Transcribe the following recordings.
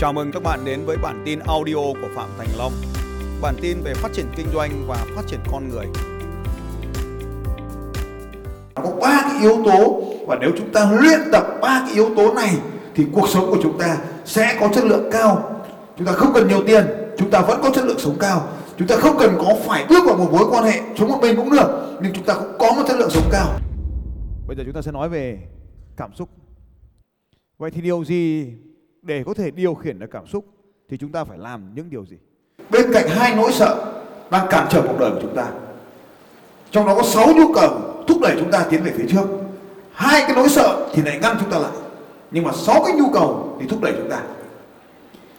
Chào mừng các bạn đến với bản tin audio của Phạm Thành Long. Bản tin về phát triển kinh doanh và phát triển con người. Nó có ba cái yếu tố và nếu chúng ta luyện tập ba cái yếu tố này thì cuộc sống của chúng ta sẽ có chất lượng cao. Chúng ta không cần nhiều tiền, chúng ta vẫn có chất lượng sống cao. Chúng ta không cần có phải bước vào một mối quan hệ sống một mình cũng được, nhưng chúng ta cũng có một chất lượng sống cao. Bây giờ chúng ta sẽ nói về cảm xúc. Vậy thì điều gì để có thể điều khiển được cảm xúc thì chúng ta phải làm những điều gì? Bên cạnh hai nỗi sợ đang cản trở cuộc đời của chúng ta. Trong đó có sáu nhu cầu thúc đẩy chúng ta tiến về phía trước. Hai cái nỗi sợ thì lại ngăn chúng ta lại. Nhưng mà sáu cái nhu cầu thì thúc đẩy chúng ta.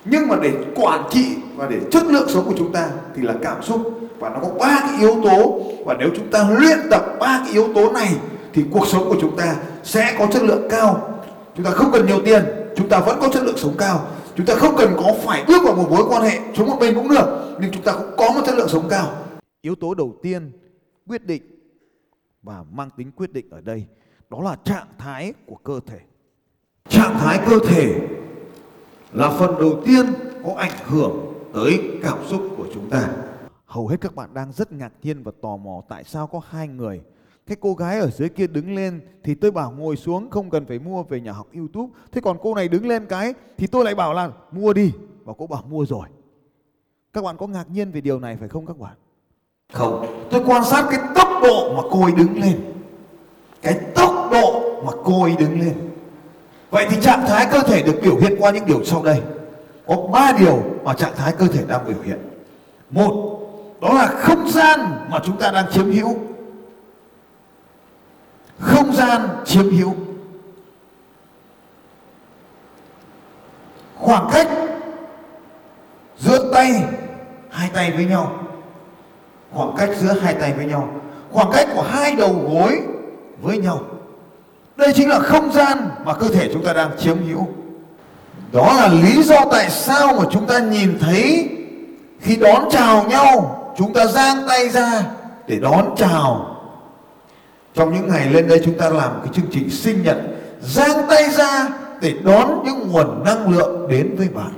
Nhưng mà để quản trị và để chất lượng sống của chúng ta thì là cảm xúc và nó có ba cái yếu tố và nếu chúng ta luyện tập ba cái yếu tố này thì cuộc sống của chúng ta sẽ có chất lượng cao. Chúng ta không cần nhiều tiền, chúng ta vẫn có chất lượng sống cao. Chúng ta không cần có phải bước vào một mối quan hệ sống một mình cũng được, nhưng chúng ta cũng có một chất lượng sống cao. Yếu tố đầu tiên quyết định và mang tính quyết định ở đây đó là trạng thái của cơ thể. Trạng thái cơ thể là phần đầu tiên có ảnh hưởng tới cảm xúc của chúng ta. Hầu hết các bạn đang rất ngạc nhiên và tò mò tại sao có hai người. Cái cô gái ở dưới kia đứng lên thì tôi bảo ngồi xuống không cần phải mua về nhà học YouTube. Thế còn cô này đứng lên cái thì tôi lại bảo là mua đi và cô bảo mua rồi. Các bạn có ngạc nhiên về điều này phải không các bạn? Không, tôi quan sát cái tốc độ mà cô ấy đứng lên. Cái tốc độ mà cô ấy đứng lên. Vậy thì trạng thái cơ thể được biểu hiện qua những điều sau đây. Có ba điều mà trạng thái cơ thể đang biểu hiện. Một, đó là không gian mà chúng ta đang chiếm hữu. Không gian chiếm hữu. Khoảng cách giữa tay, hai tay với nhau. Khoảng cách giữa hai tay với nhau. Khoảng cách của hai đầu gối với nhau. Đây chính là không gian mà cơ thể chúng ta đang chiếm hữu. Đó là lý do tại sao mà chúng ta nhìn thấy khi đón chào nhau, chúng ta giang tay ra để đón chào trong những ngày lên đây chúng ta làm cái chương trình sinh nhật, giang tay ra để đón những nguồn năng lượng đến với bạn.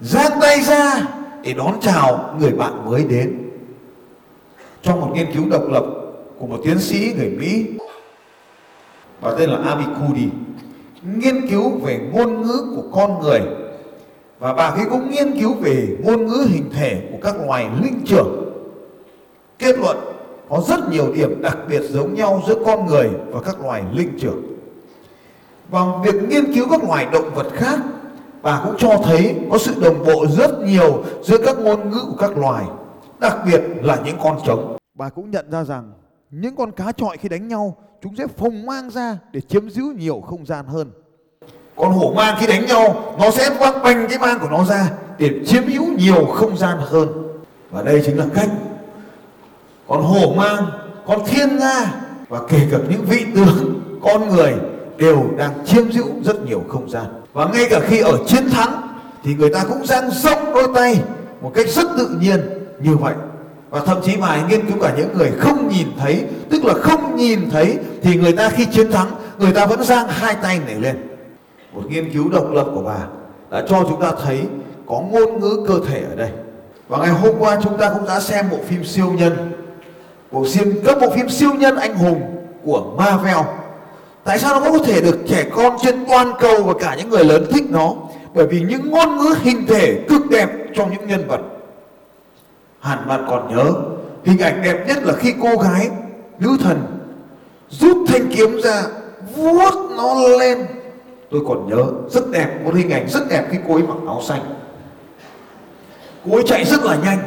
Giang tay ra để đón chào người bạn mới đến. Trong một nghiên cứu độc lập của một tiến sĩ người Mỹ và tên là Abi Cudi nghiên cứu về ngôn ngữ của con người. Và bà ấy cũng nghiên cứu về ngôn ngữ hình thể của các loài linh trưởng. Kết luận có rất nhiều điểm đặc biệt giống nhau giữa con người và các loài linh trưởng. Và việc nghiên cứu các loài động vật khác bà cũng cho thấy có sự đồng bộ rất nhiều giữa các ngôn ngữ của các loài đặc biệt là những con trống. Bà cũng nhận ra rằng những con cá trọi khi đánh nhau chúng sẽ phồng mang ra để chiếm giữ nhiều không gian hơn. con hổ mang khi đánh nhau nó sẽ văng bành cái mang của nó ra để chiếm hữu nhiều không gian hơn. Và đây chính là cách con hổ mang, con thiên nga và kể cả những vị tướng, con người đều đang chiếm giữ rất nhiều không gian. Và ngay cả khi ở chiến thắng thì người ta cũng dang rộng đôi tay một cách rất tự nhiên như vậy. Và thậm chí mà nghiên cứu cả những người không nhìn thấy, tức là không nhìn thấy, thì người ta khi chiến thắng, người ta vẫn giang hai tay này lên. Một nghiên cứu độc lập của bà đã cho chúng ta thấy có ngôn ngữ cơ thể ở đây. Và ngày hôm qua chúng ta cũng đã xem bộ phim siêu nhân bộ phim, các bộ phim siêu nhân anh hùng của Marvel. Tại sao nó có thể được trẻ con trên toàn cầu và cả những người lớn thích nó? Bởi vì những ngôn ngữ hình thể cực đẹp trong những nhân vật. Hẳn bạn còn nhớ, hình ảnh đẹp nhất là khi cô gái, nữ thần, rút thanh kiếm ra, vuốt nó lên. Tôi còn nhớ, rất đẹp, một hình ảnh rất đẹp khi cô ấy mặc áo xanh. Cô ấy chạy rất là nhanh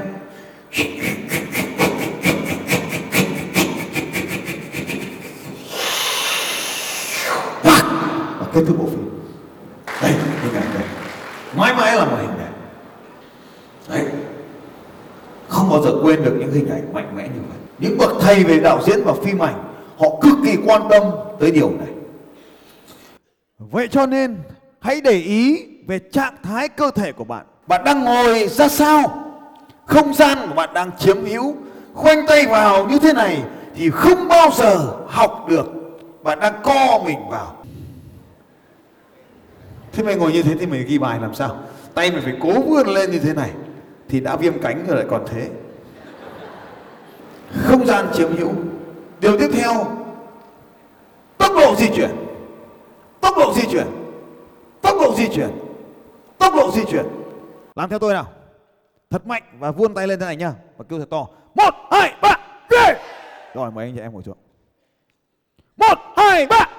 và kết thúc bộ phim. Đây, hình ảnh này mãi mãi là một hình ảnh đấy. Không bao giờ quên được những hình ảnh mạnh mẽ như vậy. Những bậc thầy về đạo diễn và phim ảnh, họ cực kỳ quan tâm tới điều này. Vậy cho nên, hãy để ý về trạng thái cơ thể của bạn. bạn đang ngồi ra sao? Không gian của bạn đang chiếm hữu, khoanh tay vào như thế này thì không bao giờ học được. Bạn đang co mình vào thế mày ngồi như thế thì mày ghi bài làm sao? Tay mày phải cố vươn lên như thế này thì đã viêm cánh rồi lại còn thế. Không gian chiếm hữu. Điều tiếp theo, tốc độ di chuyển. Tốc độ di chuyển. Tốc độ di chuyển. Tốc độ di chuyển. Làm theo tôi nào. Thật mạnh và vươn tay lên thế này nhá. Và kêu thật to. Một, hai, ba ghê rồi, mời anh chị em ngồi xuống. Một, hai, ba!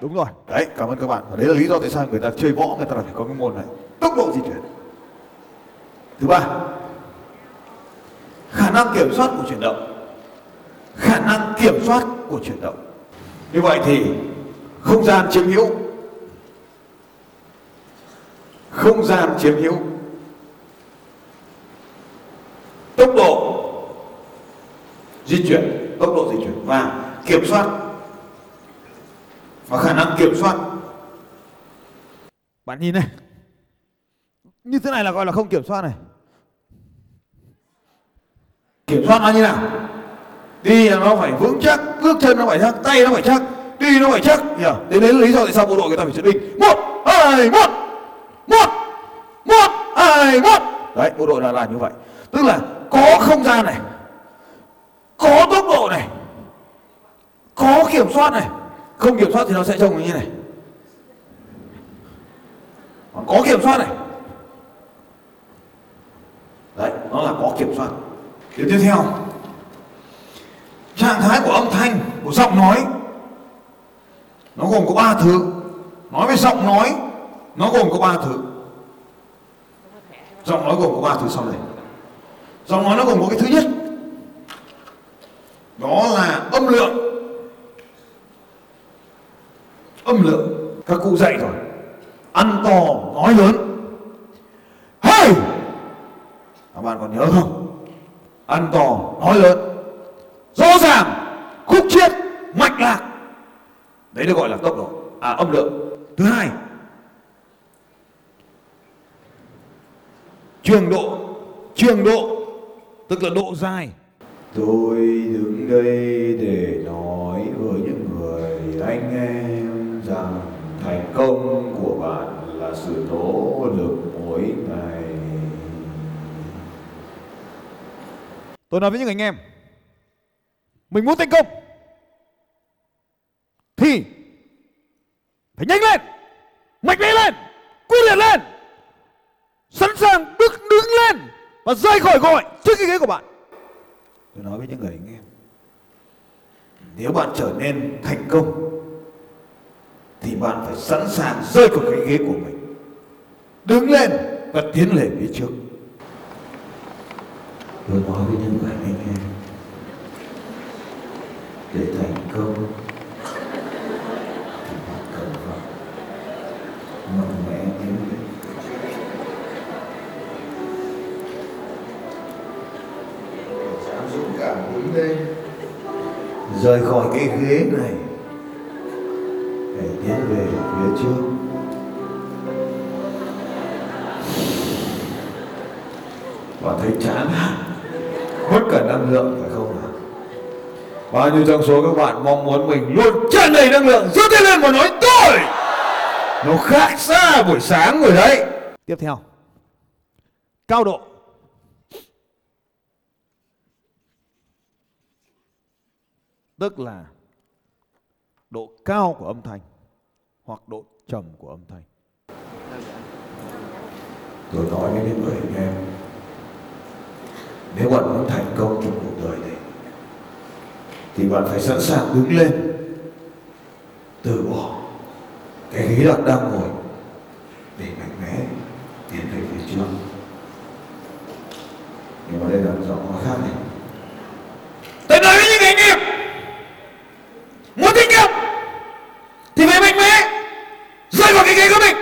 Đúng rồi. Đấy, cảm ơn các bạn. Và đấy là lý do tại sao người ta chơi võ, người ta phải có cái môn này. Tốc độ di chuyển. Thứ ba, khả năng kiểm soát của chuyển động. Khả năng kiểm soát của chuyển động. Như vậy thì không gian chiếm hữu. Không gian chiếm hữu. Tốc độ di chuyển. Tốc độ di chuyển. Và kiểm soát và khả năng kiểm soát. Bạn nhìn này. Như thế này là gọi là không kiểm soát này. Kiểm soát nó như nào? Đi là nó phải vững chắc bước chân nó phải chắc tay nó phải chắc đi nó phải chắc. Hiểu đấy là lý do tại sao bộ đội người ta phải xuất binh. Một hai một. Một một hai một. Đấy bộ đội là làm như vậy. Tức là có không gian này có tốc độ này có kiểm soát này không kiểm soát thì nó sẽ trông như này. Còn có kiểm soát này. Đấy, nó là có kiểm soát. Điều tiếp theo. Trạng thái của âm thanh, của giọng nói, nó gồm có ba thứ. Nói về giọng nói, nó gồm có ba thứ. Giọng nói gồm có ba thứ sau đây. Giọng nói nó gồm có cái thứ nhất. Đó là âm lượng. Âm lượng, các cụ dạy rồi. Ăn to, nói lớn. Hey! Các bạn còn nhớ không? Ăn to, nói lớn. Rõ ràng, khúc chiết, mạch lạc. Đấy được gọi là tốc độ à âm lượng. Thứ hai, trường độ trường độ, tức là độ dài. Tôi đứng đây để nói với những người anh em thành công của bạn là sự nỗ lực mỗi ngày. Tôi nói với những anh em mình muốn thành công thì phải nhanh lên mạnh mẽ lên quyết liệt lên sẵn sàng bước đứng lên và rơi khỏi gọi trước cái ghế của bạn. Tôi nói với những người anh em nếu bạn trở nên thành công thì bạn phải sẵn sàng rơi khỏi cái ghế của mình. Đứng lên và tiến lên phía trước. Tôi nói với những người anh em để thành công thì bạn cần phải mạnh mẽ tiến lên. Dũng cảm đứng lên. Rời khỏi cái ghế này thấy chán mất cả năng lượng phải không nào bao nhiêu trong số các bạn mong muốn mình luôn tràn đầy năng lượng, giơ tay lên và nói, tôi! Nó khác xa buổi sáng rồi đấy. Tiếp theo. Cao độ. Tức là độ cao của âm thanh hoặc độ trầm của âm thanh. Tôi nói với những người anh em nếu bạn muốn thành công trong cuộc đời này, thì bạn phải sẵn sàng đứng lên, từ bỏ cái ghế bạn đang ngồi để mạnh mẽ tiến về phía trước nhưng mà đây là một giọng nói khác này tôi nói với những anh em muốn thành công thì phải mạnh mẽ rơi vào cái ghế của mình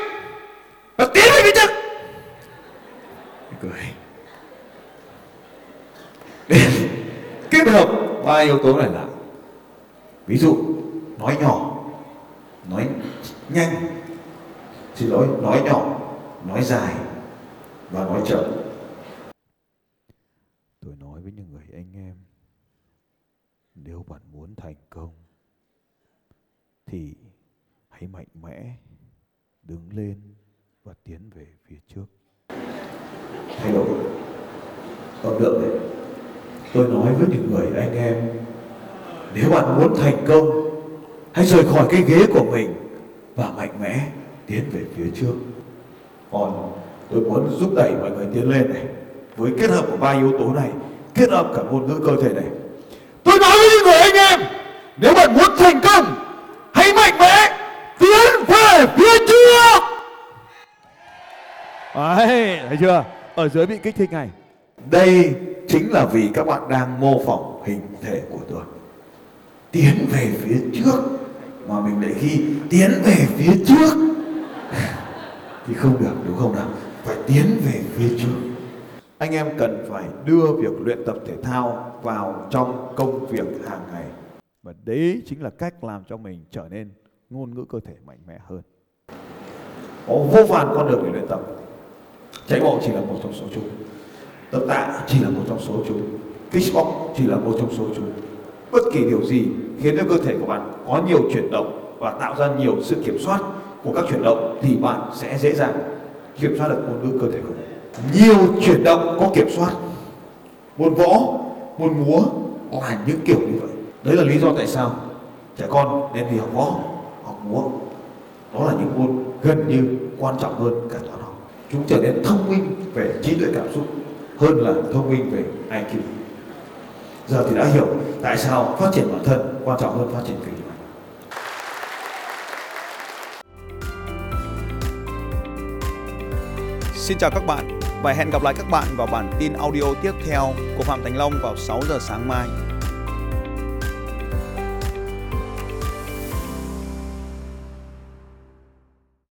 và tiến về phía trước cười để kết hợp ba yếu tố này lại ví dụ nói nhỏ nói nhanh xin lỗi nói nhỏ nói dài và nói chậm. Tôi nói với những người anh em nếu bạn muốn thành công thì hãy mạnh mẽ đứng lên và tiến về phía trước. Thay đổi. Âm lượng đấy tôi nói với những người anh em nếu bạn muốn thành công hãy rời khỏi cái ghế của mình và mạnh mẽ tiến về phía trước còn tôi muốn giúp đẩy mọi người tiến lên này với kết hợp của ba yếu tố này kết hợp cả ngôn ngữ cơ thể này tôi nói với những người anh em nếu bạn muốn thành công hãy mạnh mẽ tiến về phía trước Đấy, thấy chưa? Ở dưới bị kích thích này. Đây chính là vì các bạn đang mô phỏng hình thể của tôi. Tiến về phía trước mà mình lại ghi, tiến về phía trước thì không được, đúng không nào? Phải tiến về phía trước. Anh em cần phải đưa việc luyện tập thể thao vào trong công việc hàng ngày. Và đấy chính là cách làm cho mình trở nên ngôn ngữ cơ thể mạnh mẽ hơn. Có vô vàn con đường để luyện tập. Chạy bộ chỉ là một trong số chúng. Tập tạ chỉ là một trong số chúng. Kickbox chỉ là một trong số chúng. Bất kỳ điều gì khiến cho cơ thể của bạn có nhiều chuyển động và tạo ra nhiều sự kiểm soát của các chuyển động thì bạn sẽ dễ dàng kiểm soát được ngôn ngữ cơ thể của mình. Nhiều chuyển động có kiểm soát. Môn võ, môn múa là những kiểu như vậy. Đấy là lý do tại sao trẻ con nên đi học võ, học múa. Đó là những môn gần như quan trọng hơn cả toán học. Chúng trở nên thông minh về trí tuệ cảm xúc hơn là thông minh về IQ. Giờ thì đã hiểu tại sao phát triển bản thân quan trọng hơn phát triển kinh doanh. Xin chào các bạn và hẹn gặp lại các bạn vào bản tin audio tiếp theo của Phạm Thành Long vào 6 giờ sáng mai.